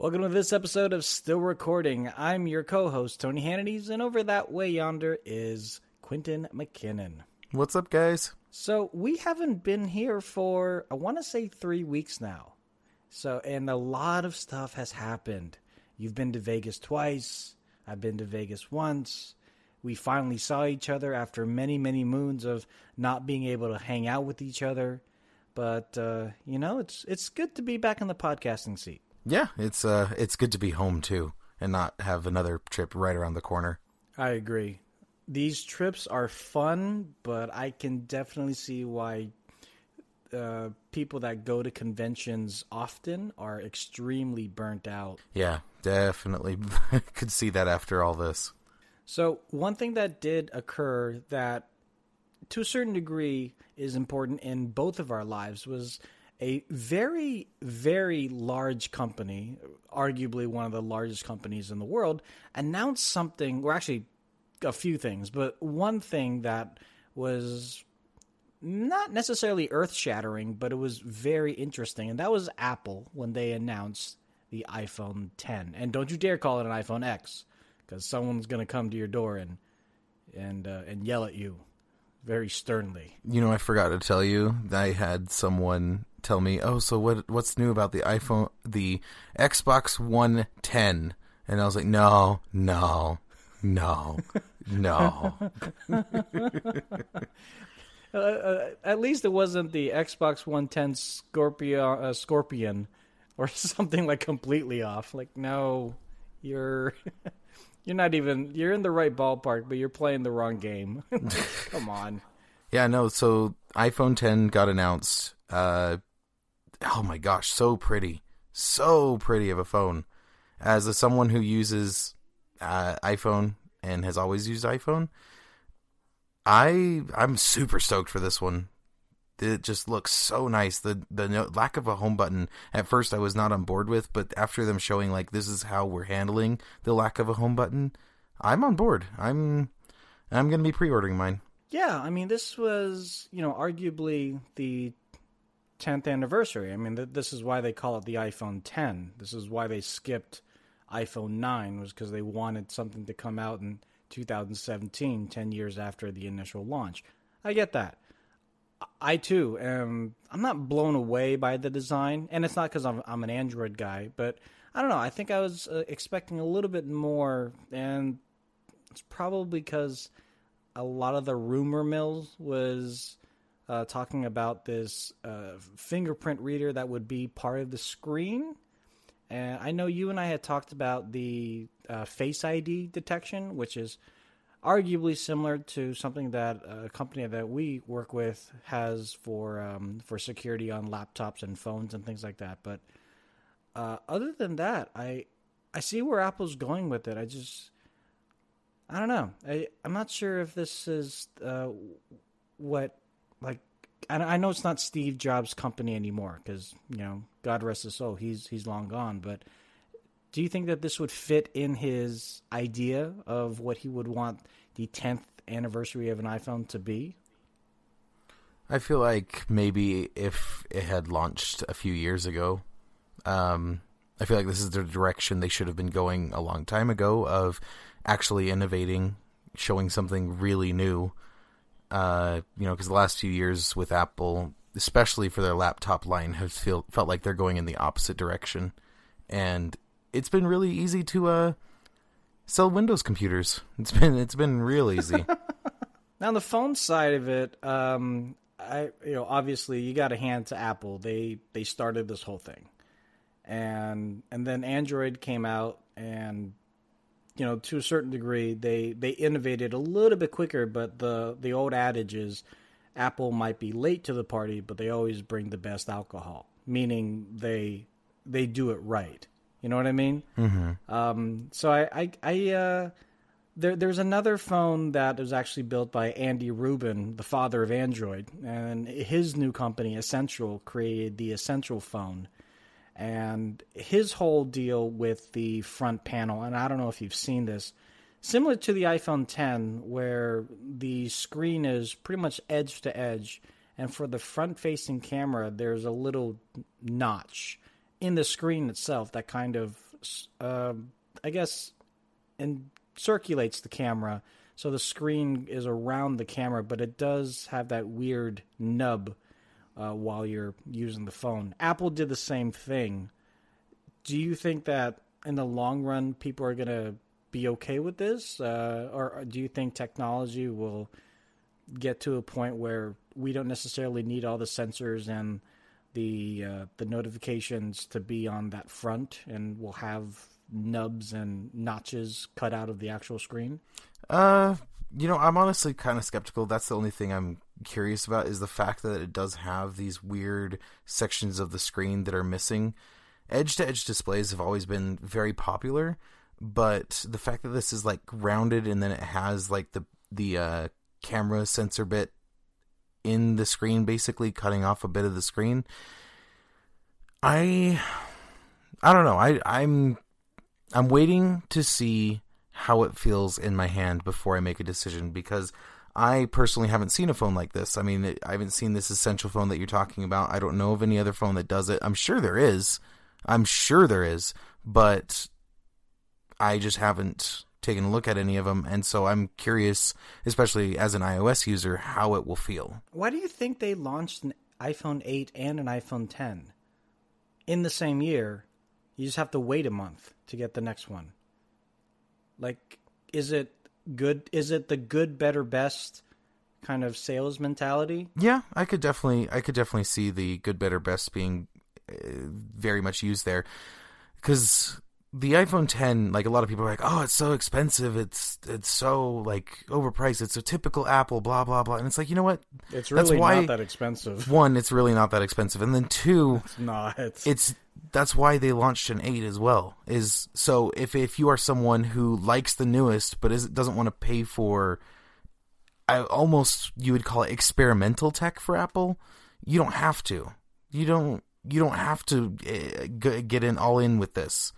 Welcome to this episode of Still Recording. I'm your co host, Tony Hannity's, and over that way yonder is Quentin McKinnon. What's up, guys? So, we haven't been here for, I want to say, three weeks now. So, and a lot of stuff has happened. You've been to Vegas twice, I've been to Vegas once. We finally saw each other after many, many moons of not being able to hang out with each other. But, uh, you know, it's, it's good to be back in the podcasting seat. Yeah, it's uh, it's good to be home too, and not have another trip right around the corner. I agree. These trips are fun, but I can definitely see why uh, people that go to conventions often are extremely burnt out. Yeah, definitely could see that after all this. So, one thing that did occur that, to a certain degree, is important in both of our lives was a very, very large company, arguably one of the largest companies in the world, announced something, or actually a few things, but one thing that was not necessarily earth shattering, but it was very interesting. And that was Apple when they announced the iPhone 10. And don't you dare call it an iPhone X, because someone's going to come to your door and and uh, and yell at you very sternly. You know, I forgot to tell you that I had someone tell me, "Oh, so what? What's new about the iPhone, the Xbox One 10?" And I was like, "No, no, no, no." uh, uh, at least it wasn't the Xbox One 10 Scorpio, uh, Scorpion or something like completely off. Like, no, you're. You're not even. You're in the right ballpark, but you're playing the wrong game. Come on. Yeah, no. So iPhone 10 got announced. Uh, oh my gosh, so pretty, so pretty of a phone. As a, someone who uses uh, iPhone and has always used iPhone, I I'm super stoked for this one. It just looks so nice. The the no, lack of a home button at first I was not on board with, but after them showing like this is how we're handling the lack of a home button, I'm on board. I'm I'm gonna be pre-ordering mine. Yeah, I mean this was you know arguably the 10th anniversary. I mean th- this is why they call it the iPhone 10. This is why they skipped iPhone 9 was because they wanted something to come out in 2017, 10 years after the initial launch. I get that. I too am. I'm not blown away by the design, and it's not because I'm I'm an Android guy, but I don't know. I think I was uh, expecting a little bit more, and it's probably because a lot of the rumor mills was uh, talking about this uh, fingerprint reader that would be part of the screen. And I know you and I had talked about the uh, Face ID detection, which is arguably similar to something that a company that we work with has for um, for security on laptops and phones and things like that. But uh, other than that, I I see where Apple's going with it. I just I don't know. I I'm not sure if this is uh, what like. I, I know it's not Steve Jobs' company anymore because you know God rest his soul, he's he's long gone. But do you think that this would fit in his idea of what he would want the 10th anniversary of an iPhone to be? I feel like maybe if it had launched a few years ago, um, I feel like this is the direction they should have been going a long time ago of actually innovating, showing something really new. Uh, you know, because the last few years with Apple, especially for their laptop line, have feel, felt like they're going in the opposite direction, and it's been really easy to uh, sell Windows computers. It's been it's been real easy. now on the phone side of it, um, I you know obviously you got to hand to Apple. They they started this whole thing, and and then Android came out and you know to a certain degree they they innovated a little bit quicker. But the the old adage is Apple might be late to the party, but they always bring the best alcohol. Meaning they they do it right. You know what I mean? Mm-hmm. Um, so I, I, I uh, there, there's another phone that was actually built by Andy Rubin, the father of Android, and his new company, Essential, created the Essential phone. And his whole deal with the front panel, and I don't know if you've seen this, similar to the iPhone 10, where the screen is pretty much edge to edge, and for the front facing camera, there's a little notch in the screen itself that kind of uh, I guess, and circulates the camera. So the screen is around the camera, but it does have that weird nub uh, while you're using the phone. Apple did the same thing. Do you think that in the long run, people are going to be okay with this? Uh, or do you think technology will get to a point where we don't necessarily need all the sensors and the uh, the notifications to be on that front, and we'll have nubs and notches cut out of the actual screen? Uh, you know, I'm honestly kind of skeptical. That's the only thing I'm curious about is the fact that it does have these weird sections of the screen that are missing. Edge to edge displays have always been very popular, but the fact that this is like rounded and then it has like the the uh, camera sensor bit in the screen, basically cutting off a bit of the screen. I I don't know. I I'm I'm waiting to see how it feels in my hand before I make a decision because I personally haven't seen a phone like this. I mean, I haven't seen this essential phone that you're talking about. I don't know of any other phone that does it. I'm sure there is. I'm sure there is, but I just haven't taken a look at any of them, and so I'm curious, especially as an iOS user, how it will feel. Why do you think they launched an iPhone 8 and an iPhone 10 in the same year? You just have to wait a month to get the next one. Like, is it good? Is it the good, better, best kind of sales mentality? Yeah, I could definitely, I could definitely see the good, better, best being uh, very much used there because the iPhone 10, like a lot of people are like, oh, it's so expensive. It's it's so like overpriced. It's a typical Apple, blah blah blah. And it's like, you know what? It's really why, not that expensive. One, it's really not that expensive, and then two, it's not. It's, that's why they launched an eight as well. Is so if if you are someone who likes the newest but is, doesn't want to pay for, I almost you would call it experimental tech for Apple. You don't have to. You don't. You don't have to uh, get in all in with this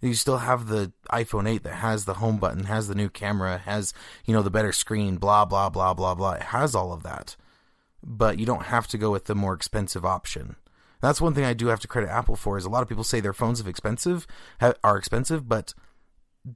you still have the iPhone 8 that has the home button, has the new camera, has, you know, the better screen, blah, blah, blah, blah, blah. It has all of that. But you don't have to go with the more expensive option. That's one thing I do have to credit Apple for is a lot of people say their phones have expensive are expensive, but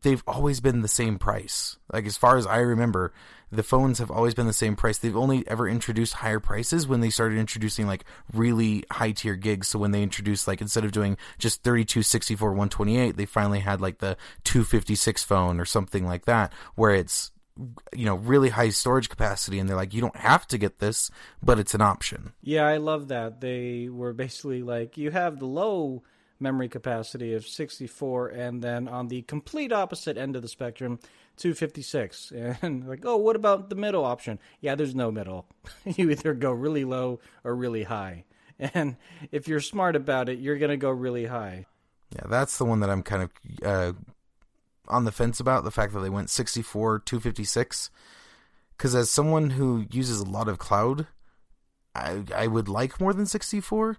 they've always been the same price. Like as far as I remember, the phones have always been the same price. They've only ever introduced higher prices when they started introducing like really high tier gigs. So when they introduced like instead of doing just 32, 64, 128, they finally had like the 256 phone or something like that where it's you know really high storage capacity and they're like you don't have to get this but it's an option yeah i love that they were basically like you have the low memory capacity of 64, and then on the complete opposite end of the spectrum, 256. And like, oh, what about the middle option? Yeah, there's no middle. you either go really low or really high. And if you're smart about it, you're going to go really high. Yeah, that's the one that I'm kind of uh, on the fence about the fact that they went 64, 256. Because as someone who uses a lot of cloud, I, I would like more than 64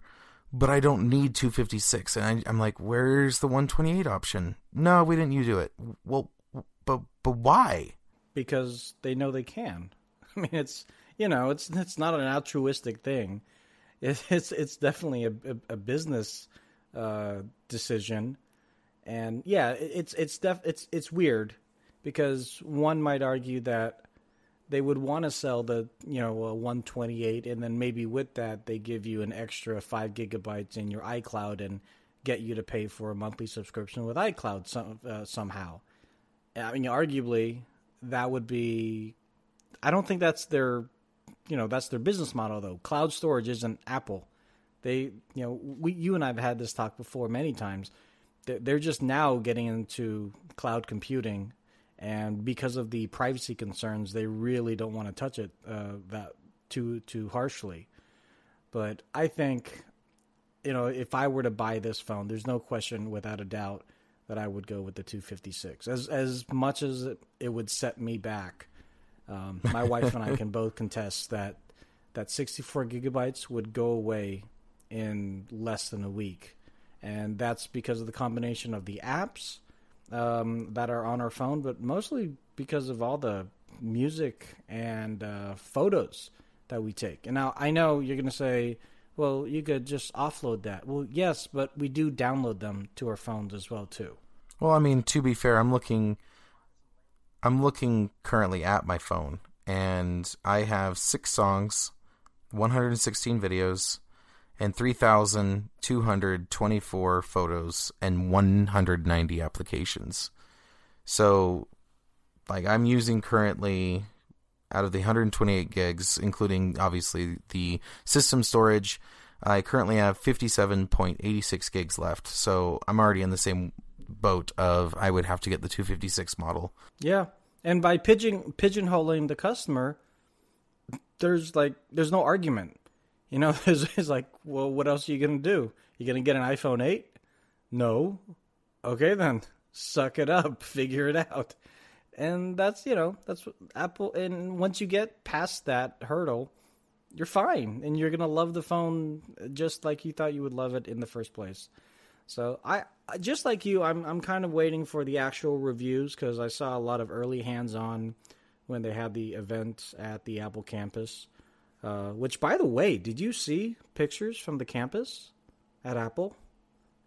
but I don't need 256. And I, am like, where's the 128 option? No, we didn't. You do it. Well, but but why? Because they know they can. I mean, it's you know, it's it's not an altruistic thing. it's it's definitely a a, a business uh, decision, and yeah, it's it's def it's it's weird because one might argue that they would want to sell the you know 128 and then maybe with that they give you an extra 5 gigabytes in your iCloud and get you to pay for a monthly subscription with iCloud some, uh, somehow. I mean arguably that would be I don't think that's their you know that's their business model though. Cloud storage isn't Apple. They you know we you and I've had this talk before many times. They're just now getting into cloud computing and because of the privacy concerns, they really don't want to touch it uh, that too too harshly. But I think, you know, if I were to buy this phone, there's no question, without a doubt, that I would go with the 256. As as much as it, it would set me back, um, my wife and I can both contest that that 64 gigabytes would go away in less than a week, and that's because of the combination of the apps um, that are on our phone, but mostly because of all the music and uh, photos that we take. And now I know you're going to say, well, you could just offload that. Well, yes, but we do download them to our phones as well too. Well, I mean, to be fair, I'm looking I'm looking currently at my phone and I have 6 songs, 116 videos, and 3,224 photos and 190 applications. So, like, I'm using currently out of the 128 gigs, including obviously the system storage. I currently have 57.86 gigs left, so I'm already in the same boat of I would have to get the 256 model. Yeah, and by pigeon pigeonholing the customer, there's like there's no argument. You know, it's, it's like, well, what else are you gonna do? You gonna get an iPhone eight? No. Okay then, suck it up, figure it out. And that's you know that's Apple. And once you get past that hurdle, you're fine, and you're gonna love the phone just like you thought you would love it in the first place. So I just like you, I'm I'm kind of waiting for the actual reviews because I saw a lot of early hands-on when they had the event at the Apple campus. Uh, which, by the way, did you see pictures from the campus at Apple?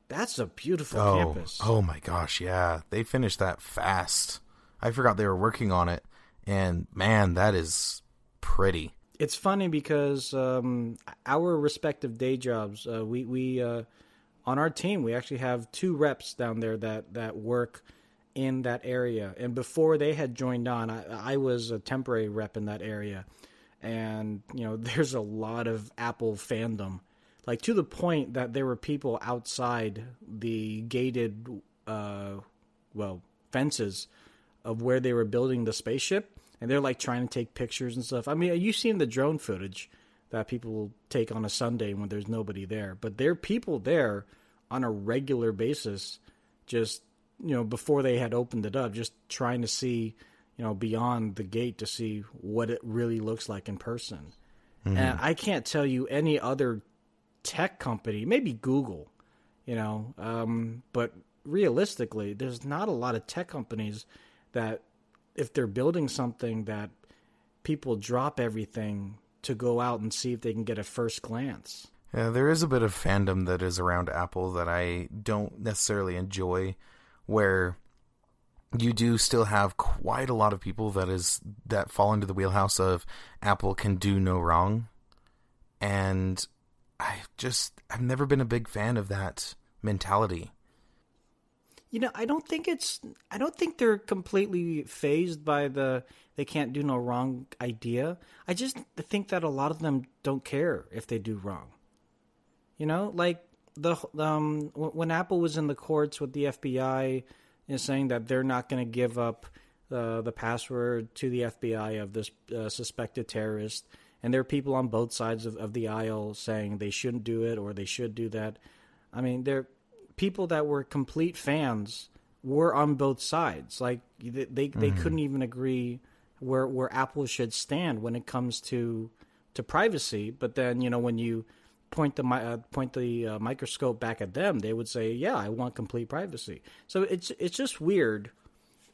That's a beautiful oh, campus. Oh my gosh, yeah. They finished that fast. I forgot they were working on it. And man, that is pretty. It's funny because um, our respective day jobs, uh, we, we uh, on our team, we actually have two reps down there that, that work in that area. And before they had joined on, I, I was a temporary rep in that area and you know there's a lot of apple fandom. Like to the point that there were people outside the gated uh well fences of where they were building the spaceship and they're like trying to take pictures and stuff. I mean you've seen the drone footage that people take on a sunday when there's nobody there but there are people there on a regular basis just you know before they had opened it up just trying to see you know, beyond the gate to see what it really looks like in person. Mm-hmm. And I can't tell you any other tech company, maybe Google, you know, um, but realistically, there's not a lot of tech companies that, if they're building something that people drop everything to go out and see if they can get a first glance. Yeah, there is a bit of fandom that is around Apple that I don't necessarily enjoy, where you do still have quite a lot of people that is that fall into the wheelhouse of Apple can do no wrong, and I just I've never been a big fan of that mentality. You know, I don't think it's I don't think they're completely phased by the they can't do no wrong idea. I just think that a lot of them don't care if they do wrong. You know, like the um when Apple was in the courts with the FBI is saying that they're not going to give up uh, the password to the FBI of this uh, suspected terrorist. And there are people on both sides of, of the aisle saying they shouldn't do it or they should do that. I mean, there are people that were complete fans were on both sides. Like they they, mm-hmm. they couldn't even agree where where Apple should stand when it comes to to privacy. But then you know when you point the uh, point the uh, microscope back at them, they would say, "Yeah, I want complete privacy." So it's it's just weird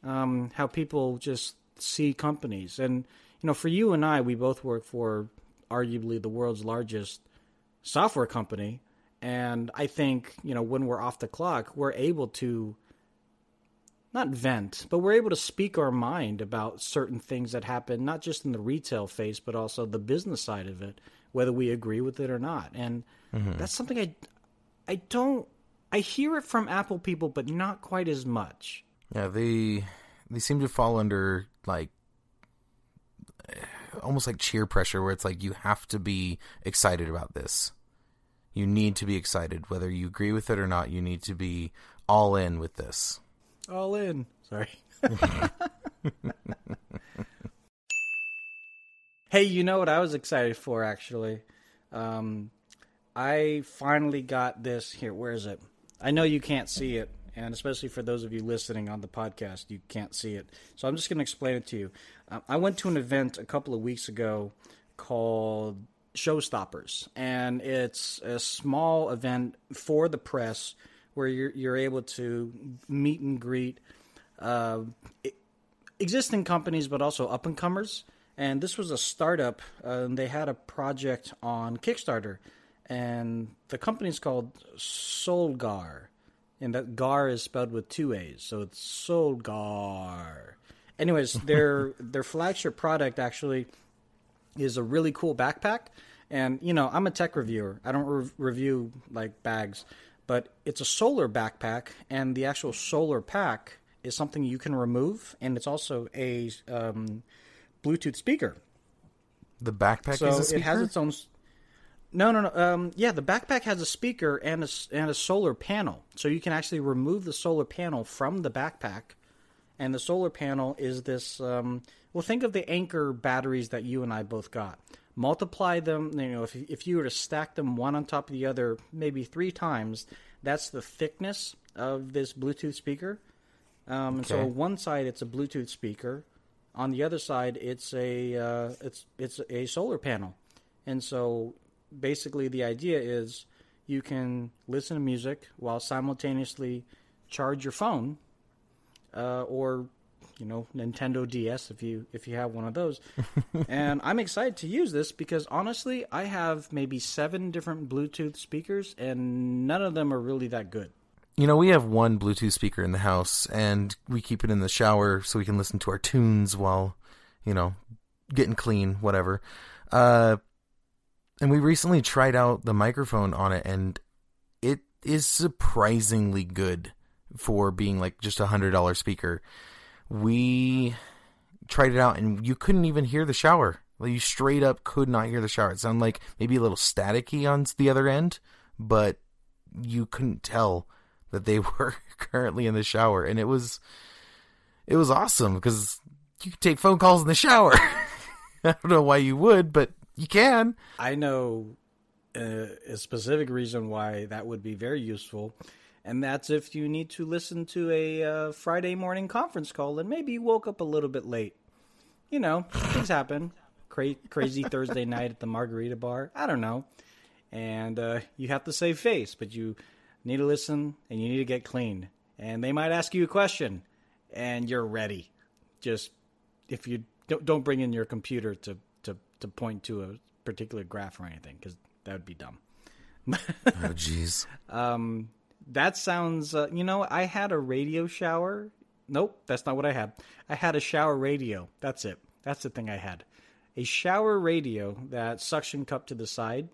um, how people just see companies, and you know, for you and I, we both work for arguably the world's largest software company, and I think you know when we're off the clock, we're able to not vent, but we're able to speak our mind about certain things that happen, not just in the retail phase, but also the business side of it whether we agree with it or not. And mm-hmm. that's something I I don't I hear it from Apple people, but not quite as much. Yeah, they they seem to fall under like almost like cheer pressure where it's like you have to be excited about this. You need to be excited whether you agree with it or not. You need to be all in with this. All in. Sorry. Hey, you know what I was excited for actually? Um, I finally got this here. Where is it? I know you can't see it, and especially for those of you listening on the podcast, you can't see it. So I'm just going to explain it to you. Uh, I went to an event a couple of weeks ago called Showstoppers, and it's a small event for the press where you're you're able to meet and greet uh, existing companies, but also up and comers and this was a startup. Uh, they had a project on Kickstarter, and the company's called Solgaard, and that Gaard is spelled with two A's, so it's Solgaard. Anyways, their their flagship product actually is a really cool backpack, and you know I'm a tech reviewer. I don't re- review like bags, but it's a solar backpack, and the actual solar pack is something you can remove, and it's also a um, Bluetooth speaker. The backpack So is a speaker. it has its own. No, no, no. Um, yeah, the backpack has a speaker and a and a solar panel, so you can actually remove the solar panel from the backpack, and the solar panel is this. Um, well, think of the Anker batteries that you and I both got. Multiply them. You know, if if you were to stack them one on top of the other, maybe three times, that's the thickness of this Bluetooth speaker. Um, and so on one side it's a Bluetooth speaker, on the other side it's a uh, it's it's a solar panel, and so basically the idea is you can listen to music while simultaneously charge your phone, uh, or you know Nintendo DS if you if you have one of those. and I'm excited to use this because honestly I have maybe seven different Bluetooth speakers and none of them are really that good. You know, we have one Bluetooth speaker in the house, and we keep it in the shower so we can listen to our tunes while, you know, getting clean, whatever. Uh, and we recently tried out the microphone on it, and it is surprisingly good for being like just a hundred dollar speaker. We tried it out, and you couldn't even hear the shower. Like, you straight up could not hear the shower. It sounded like maybe a little staticky on the other end, but you couldn't tell that they were currently in the shower, and it was it was awesome because you could take phone calls in the shower. I don't know why you would, but you can. I know uh, a specific reason why that would be very useful, and that's if you need to listen to a uh, Friday morning conference call and maybe you woke up a little bit late. You know, things happen. Cra- crazy Thursday night at the margarita bar. I don't know. And uh, you have to save face, but you need to listen and you need to get clean. And they might ask you a question, and you're ready. Just if you don't, don't bring in your computer to, to, to point to a particular graph or anything, because that would be dumb. Oh, jeez. Um, that sounds, uh, you know, I had a radio shower. Nope, that's not what I had. I had a shower radio. That's it. That's the thing I had. A shower radio that suction cup to the side.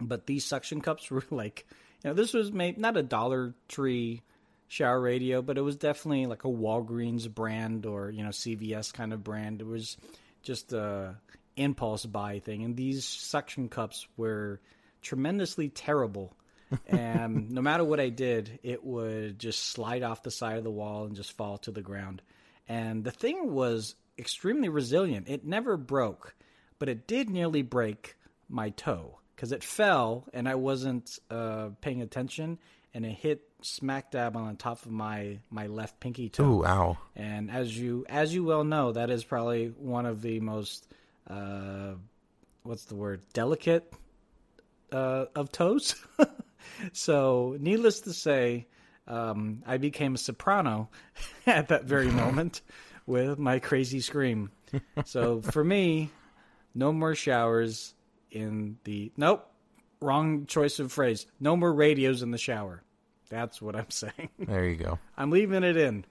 But these suction cups were like, you know, this was made not a Dollar Tree shower radio, but it was definitely like a Walgreens brand or, you know, CVS kind of brand. It was just a impulse buy thing. And these suction cups were tremendously terrible. and no matter what I did, it would just slide off the side of the wall and just fall to the ground. And the thing was extremely resilient. It never broke, but it did nearly break my toe because it fell and I wasn't uh, paying attention, and it hit smack dab on the top of my my left pinky toe. Ooh, ow. And as you as you well know, that is probably one of the most uh, what's the word delicate uh, of toes. so, needless to say, um, I became a soprano at that very moment with my crazy scream. So for me, no more showers in the nope. Wrong choice of phrase. No more radios in the shower. That's what I'm saying. There you go. I'm leaving it in.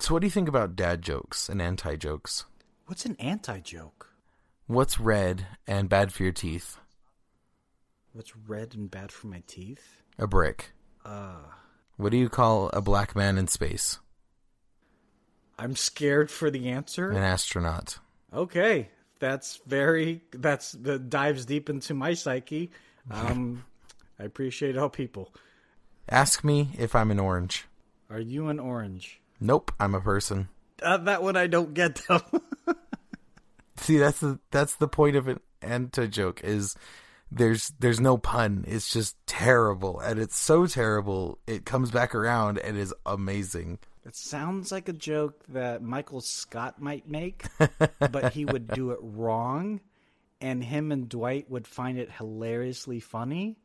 So, what do you think about dad jokes and anti jokes? What's an anti joke? What's red and bad for your teeth? What's red and bad for my teeth? A brick. Uh, What do you call a black man in space? I'm scared for the answer. An astronaut. Okay, that's very that's that dives deep into my psyche. Um, I appreciate all people. Ask me if I'm an orange. Are you an orange? Nope, I'm a person. Uh, that one I don't get though. See, that's the that's the point of an anti joke is there's there's no pun. It's just terrible, and it's so terrible it comes back around and is amazing. It sounds like a joke that Michael Scott might make, but he would do it wrong, and him and Dwight would find it hilariously funny,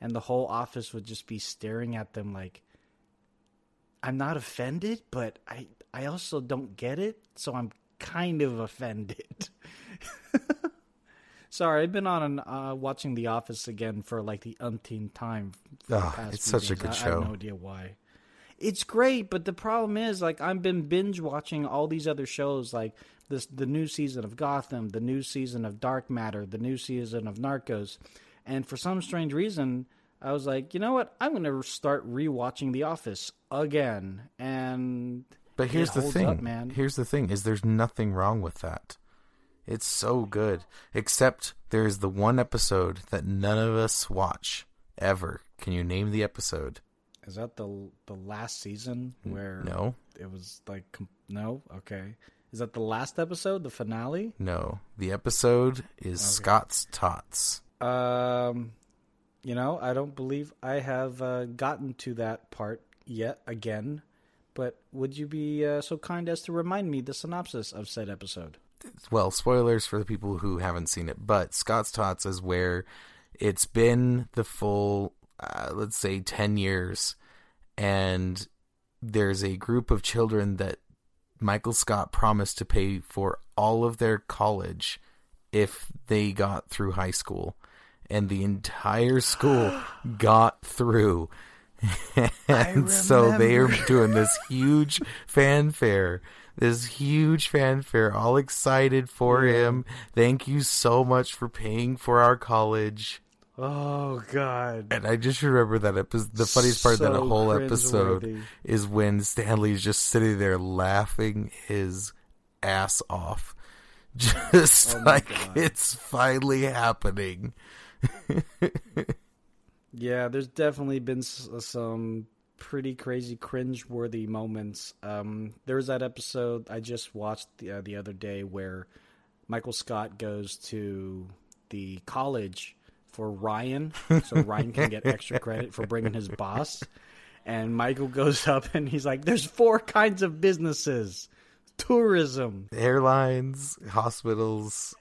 and the whole office would just be staring at them like, "I'm not offended, but I I also don't get it, so I'm kind of offended." Sorry, I've been on an, uh, watching The Office again for like the umpteenth time. for the Oh, past it's such a good I, I show. have no idea why. It's great, but the problem is, like, I've been binge watching all these other shows, like this, the new season of Gotham, the new season of Dark Matter, the new season of Narcos, and for some strange reason, I was like, you know what? I'm going to start rewatching The Office again, and But here's the thing. up, man. Here's the thing: is there's nothing wrong with that. It's so good, except there's the one episode that none of us watch ever. Can you name the episode? Is that the the last season where No, it was like com- no? Okay. Is that the last episode, the finale? no. The episode is Scott's Tots. Um, you know, I don't believe I have uh, gotten to that part yet again. But would you be uh, so kind as to remind me the synopsis of said episode? well, spoilers for the people who haven't seen it, but Scott's Tots is where it's been the full, uh, let's say, 10 years, and there's a group of children that Michael Scott promised to pay for all of their college if they got through high school. And the entire school got through. and so they are doing this huge fanfare. This huge fanfare. All excited for him. Thank you so much for paying for our college Oh God! and i just remember that episode the funniest part of that whole episode is when stanley's just sitting there laughing his ass off just Oh like God. it's finally happening Yeah, there's definitely been some pretty crazy cringe-worthy moments. Um, there was that episode I just watched the, uh, the other day where Michael Scott goes to the college for Ryan, so Ryan can get extra credit for bringing his boss. And Michael goes up and he's like, "There's four kinds of businesses: tourism, airlines hospitals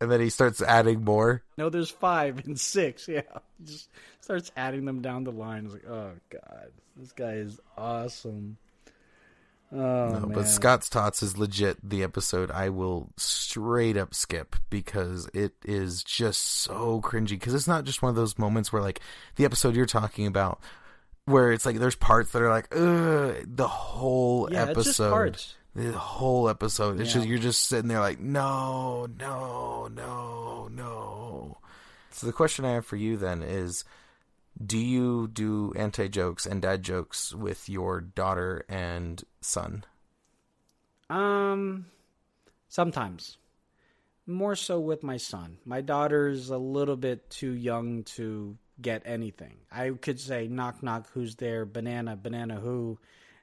and then he starts adding more No, there's five and six. Yeah, just starts adding them down the line. It's like, oh god, this guy is awesome. Oh No, but Scott's Tots is legit the episode I will straight up skip because it is just so cringy. Because it's not just one of those moments where, like, the episode you're talking about, where it's like there's parts that are like, ugh, the whole yeah, episode. it's just parts. The whole episode. It's Yeah. just, you're just sitting there like, no, no, no, no. So the question I have for you then is do you do anti jokes and dad jokes with your daughter and son? Um, sometimes, more so with my son. My daughter's a little bit too young to get anything. I could say, "Knock, knock, who's there? Banana, banana, who?"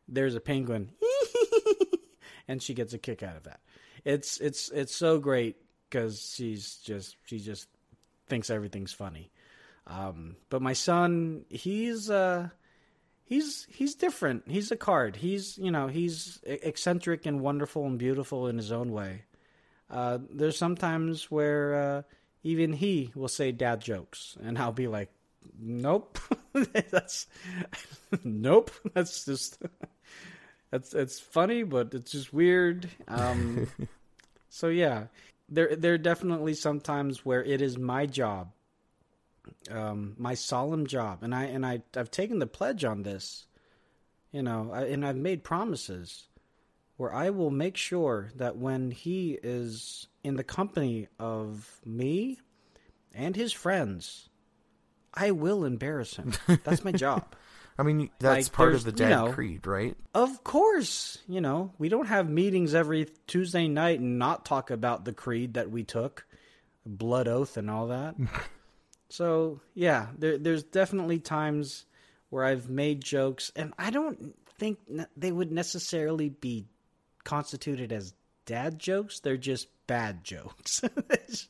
There's a penguin, and she gets a kick out of that. It's it's it's so great because she's just she just thinks everything's funny. Um, but my son, he's uh he's he's different. He's a card. He's you know he's eccentric and wonderful and beautiful in his own way. Uh, there's sometimes where uh, even he will say dad jokes, and I'll be like, "Nope, that's nope. That's just that's it's funny, but it's just weird." Um, so yeah, there there are definitely sometimes where it is my job um, my solemn job, and I and I I've taken the pledge on this, you know, I, and I've made promises where I will make sure that when he is in the company of me and his friends, I will embarrass him. That's my job. I mean, that's Like, part of the dad you know- creed, right? Of course, you know, we don't have meetings every Tuesday night and not talk about the creed that we took, blood oath and all that. so, yeah, there, there's definitely times where I've made jokes, and I don't think they would necessarily be constituted as dad jokes. They're just bad jokes. It's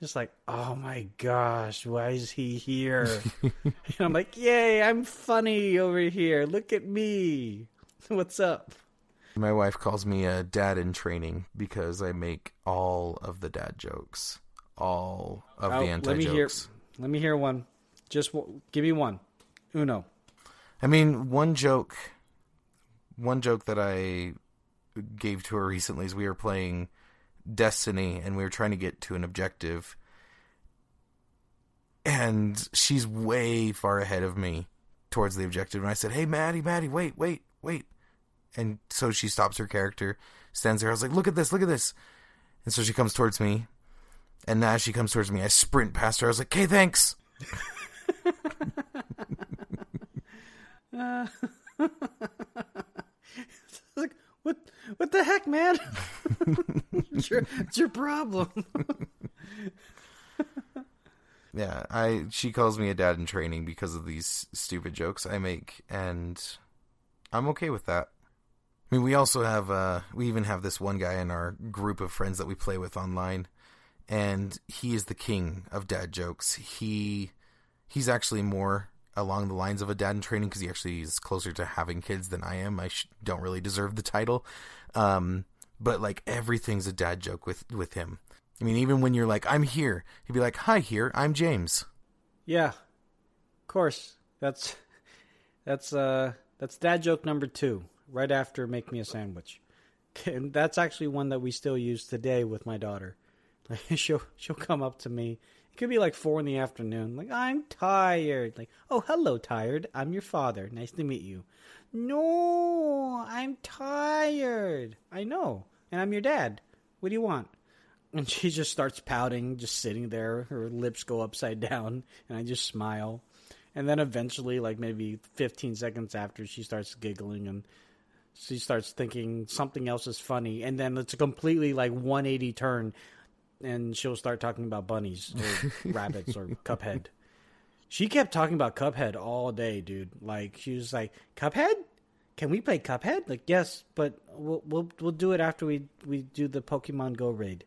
just like, oh my gosh, why is he here? and I'm like, yay, I'm funny over here. Look at me. What's up? My wife calls me a dad in training because I make all of the dad jokes, all of Oh, the anti let me hear. jokes. Let me hear one. Just w- give me one. Uno. I mean, one joke, one joke that I gave to her recently is we were playing Destiny and we were trying to get to an objective, and she's way far ahead of me towards the objective. And I said, "Hey, Maddie, Maddie, wait, wait, wait!" And so she stops her character, stands there. I was like, "Look at this, look at this!" And so she comes towards me, and as she comes towards me, I sprint past her. I was like, "Okay, thanks." Uh, like what? What the heck, man? it's, your, it's your problem. yeah, I she calls me a dad in training because of these stupid jokes I make, and I'm okay with that. I mean, we also have uh, we even have this one guy in our group of friends that we play with online, and he is the king of dad jokes. He he's actually more along the lines of a dad in training because he actually is closer to having kids than I am. I sh- don't really deserve the title, um, but like everything's a dad joke with with him. I mean, even when you're like, "I'm here," he'd be like, "Hi, here, I'm James." Yeah, of course. That's that's uh that's dad joke number two, right after "Make me a sandwich." And that's actually one that we still use today with my daughter. She'll she'll come up to me it could be like four in the afternoon. Like, I'm tired. Like, oh, hello, tired. I'm your father. Nice to meet you. No, I'm tired. I know. And I'm your dad. What do you want? And she just starts pouting, just sitting there. Her lips go upside down. And I just smile. And then eventually, like maybe 15 seconds after, she starts giggling and she starts thinking something else is funny. And then it's a completely like 180 turn and she'll start talking about bunnies or rabbits or Cuphead. She kept talking about Cuphead all day, dude. Like she was like, "Cuphead? Can we play Cuphead?" Like, "Yes, but we'll we'll we'll do it after we we do the Pokemon Go raid."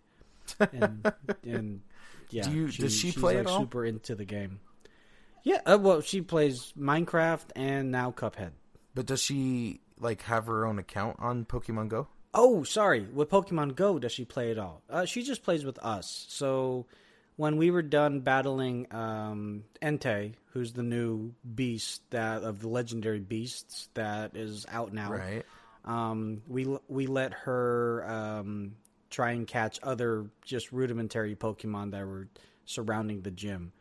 And and yeah, do you, she, does she play like at all? Super into the game. Yeah, uh, well, she plays Minecraft and now Cuphead. But does she like have her own account on Pokemon Go? Oh, sorry. With Pokemon Go, does she play at all? Uh, she just plays with us. So when we were done battling um, Entei, who's the new beast that of the legendary beasts that is out now, right? Um, we we let her um, try and catch other just rudimentary Pokemon that were surrounding the gym.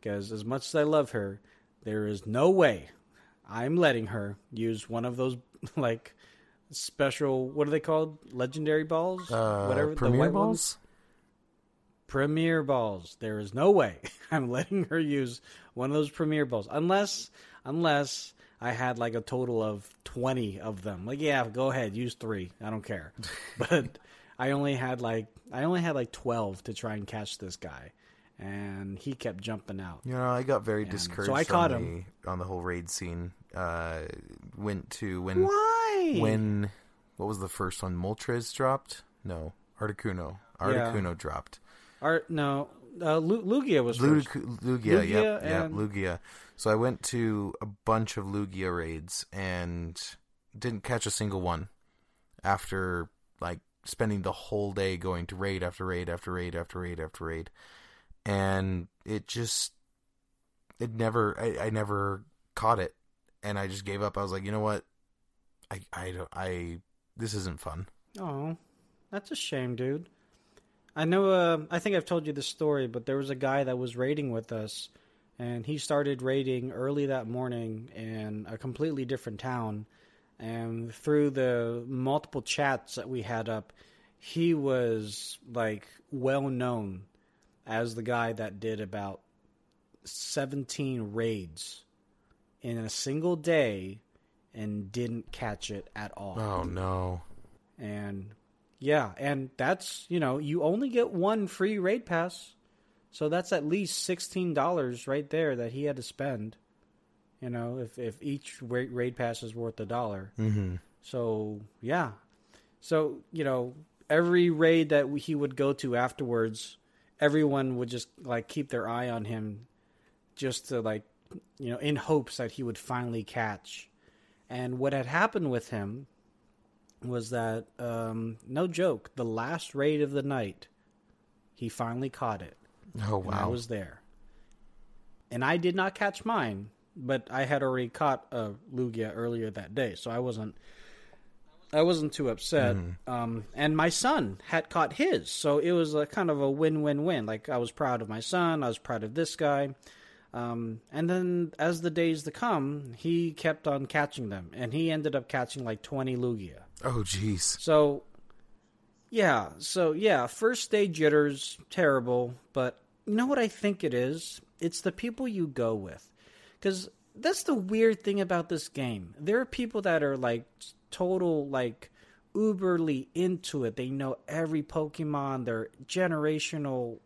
Because as much as I love her, there is no way I'm letting her use one of those like special. What are they called? Legendary balls? Uh, Whatever. Premier the white balls. Ones? Premier balls. There is no way I'm letting her use one of those premier balls unless unless I had like a total of twenty of them. Like, yeah, go ahead, use three. I don't care. but I only had like I only had like twelve to try and catch this guy. And he kept jumping out. You know, I got very And discouraged. so I caught on him. the, on the whole raid scene. Uh, went to when Why? when what was the first one? Moltres dropped? No, Articuno. Articuno dropped. Art no, uh, Lu- Lugia was first. Lugia, Lugia, yep, and- Lugia. So I went to a bunch of Lugia raids and didn't catch a single one after like spending the whole day going to raid after raid after raid after raid after raid, and it just it never I, I never caught it, and I just gave up. I was like, you know what, I I don't I this isn't fun. Oh, that's a shame, dude. I know. Uh, I think I've told you this story, but there was a guy that was raiding with us, and he started raiding early that morning in a completely different town. And through the multiple chats that we had up, he was like well known as the guy that did about seventeen raids in a single day and didn't catch it at all Oh no. and yeah, and that's you know you only get one free raid pass, so that's at least sixteen dollars right there that he had to spend. You know, if if each raid pass is worth a dollar, Mm-hmm. so yeah, so you know every raid that he would go to afterwards, everyone would just like keep their eye on him, just to like you know in hopes that he would finally catch. And what had happened with him was that um, no joke, the last raid of the night, he finally caught it. Oh And I was there. And I did not catch mine, but I had already caught a Lugia earlier that day, so I wasn't I wasn't too upset. Um, and my son had caught his, so it was a kind of a win-win-win. Like I was proud of my son, I was proud of this guy. Um, and then as the days to come, he kept on catching them, and he ended up catching like 20 Lugia. Oh, jeez. So, yeah, so yeah, first day jitters, terrible, but you know what I think it is? It's the people you go with. Because that's the weird thing about this game. There are people that are like total, like, uberly into it. They know every Pokemon, their generational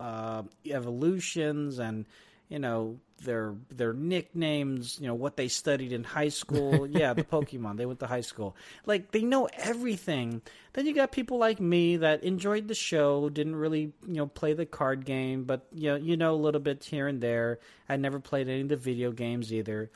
uh, evolutions, and you know their their nicknames, you know what they studied in high school. yeah, the Pokemon they went to high school. Like they know everything. Then you got people like me that enjoyed the show, didn't really you know play the card game, but you know you know a little bit here and there. I never played any of the video games either.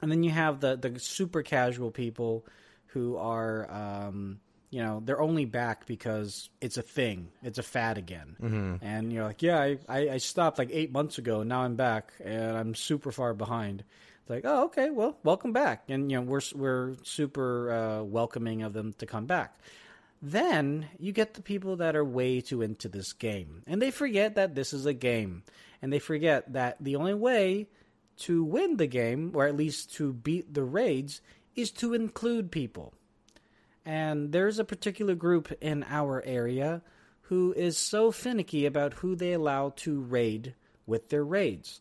And then you have the the super casual people who are um, you know they're only back because it's a thing. It's a fad again. Mm-hmm. and you're like yeah I, I, stopped like eight months ago now i'm back and i'm super far behind. It's like oh okay well welcome back. And you know we're we're super uh, welcoming of them to come back. Then you get the people that are way too into this game and they forget that this is a game and they forget that the only way to win the game or at least to beat the raids is to include people and there's a particular group in our area who is so finicky about who they allow to raid with their raids.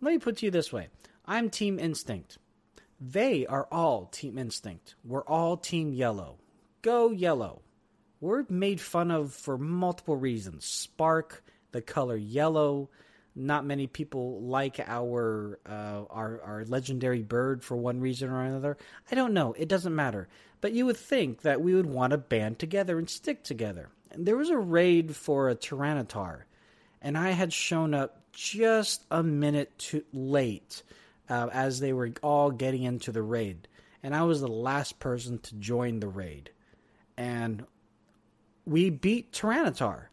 Let me put to you this way I'm Team Instinct. They are all Team Instinct. We're all Team Yellow. Go Yellow. We're made fun of for multiple reasons. Spark, the color yellow. Not many people like our uh, our our legendary bird for one reason or another. I don't know. It doesn't matter. But you would think that we would want to band together and stick together. And there was a raid for a Tyranitar, and I had shown up just a minute too late uh, as they were all getting into the raid. And I was the last person to join the raid. And we beat Tyranitar.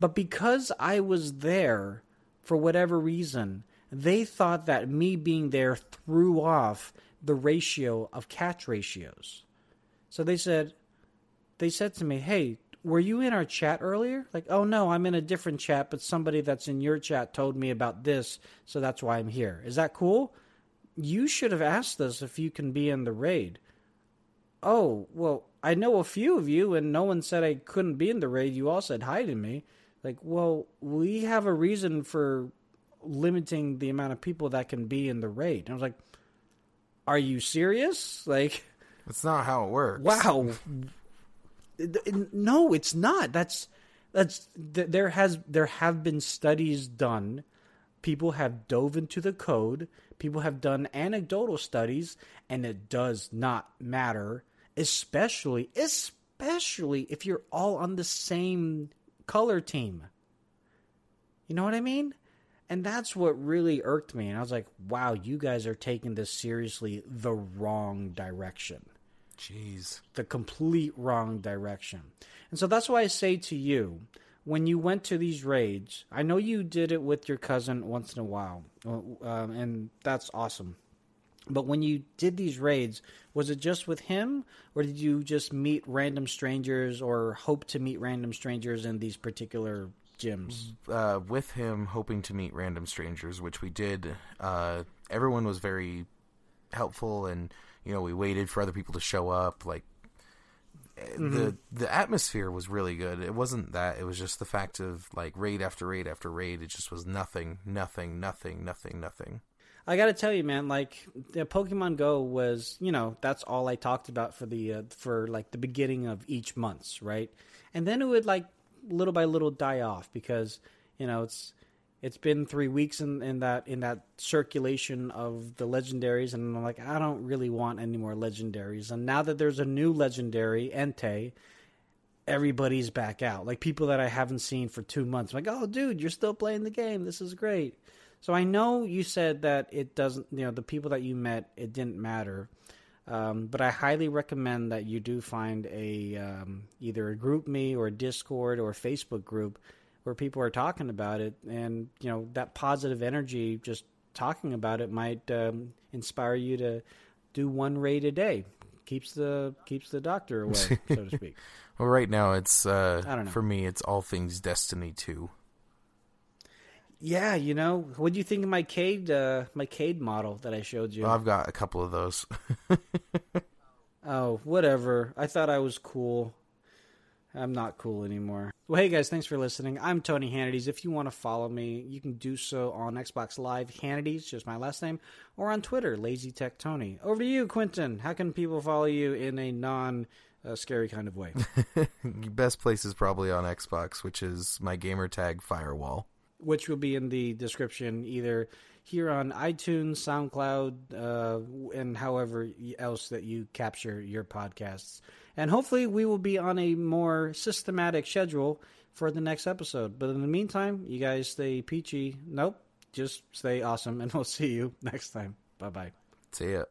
But because I was there, for whatever reason, they thought that me being there threw off the ratio of catch ratios. So they said, they said to me, "Hey, were you in our chat earlier?" Like, "Oh no, I'm in a different chat, but somebody that's in your chat told me about this, so that's why I'm here. Is that cool?" You should have asked us if you can be in the raid. Oh, well, I know a few of you, and no one said I couldn't be in the raid. You all said hi to me. Like, well, we have a reason for limiting the amount of people that can be in the raid. And I was like, are you serious? Like, that's not how it works. Wow. no, it's not. That's that's there has there have been studies done. People have dove into the code. People have done anecdotal studies, and it does not matter, especially especially if you're all on the same color team. You know what I mean? And that's what really irked me. And I was like, wow, you guys are taking this seriously the wrong direction. Jeez. The complete wrong direction. And so that's why I say to you, when you went to these raids, I know you did it with your cousin once in a while, um, and that's awesome. But when you did these raids, was it just with him, or did you just meet random strangers or hope to meet random strangers in these particular gyms? Uh, with him, hoping to meet random strangers, which we did. Uh, everyone was very helpful and you know we waited for other people to show up like mm-hmm. the the atmosphere was really good it wasn't that it was just the fact of like raid after raid after raid it just was nothing nothing nothing nothing nothing I got to tell you, man, like the Pokemon Go was, you know, that's all I talked about for the uh, for like the beginning of each month's, right? And then it would like little by little die off because you know it's it's been three weeks in, in that in that circulation of the legendaries, and I'm like, I don't really want any more legendaries. And now that there's a new legendary, Entei, everybody's back out. Like people that I haven't seen for two months. I'm like, oh, dude, you're still playing the game. This is great. So I know you said that it doesn't. You know, the people that you met, it didn't matter. Um, but I highly recommend that you do find a um, either a GroupMe or a Discord or a Facebook group where people are talking about it, and you know that positive energy, just talking about it, might um, inspire you to do one raid a day. Keeps the keeps the doctor away, so to speak. well, right now it's uh, I don't know. for me, it's all things Destiny two. Yeah, you know, what do you think of my Cayde, uh, my Cayde model that I showed you? Well, I've got a couple of those. oh, whatever. I thought I was cool. I'm not cool anymore. Well, hey guys, thanks for listening. I'm Tony Hannity's. If you want to follow me, you can do so on Xbox Live Hannity's, just my last name, or on Twitter, Lazy Tech Tony. Over to you, Quentin. How can people follow you in a non uh, scary kind of way? Best place is probably on Xbox, which is my gamer tag Firewall. Which will be in the description either here on iTunes, SoundCloud, uh, and however else that you capture your podcasts. And hopefully, we will be on a more systematic schedule for the next episode. But in the meantime, you guys stay peachy. Nope, just stay awesome, and we'll see you next time. Bye bye. See ya.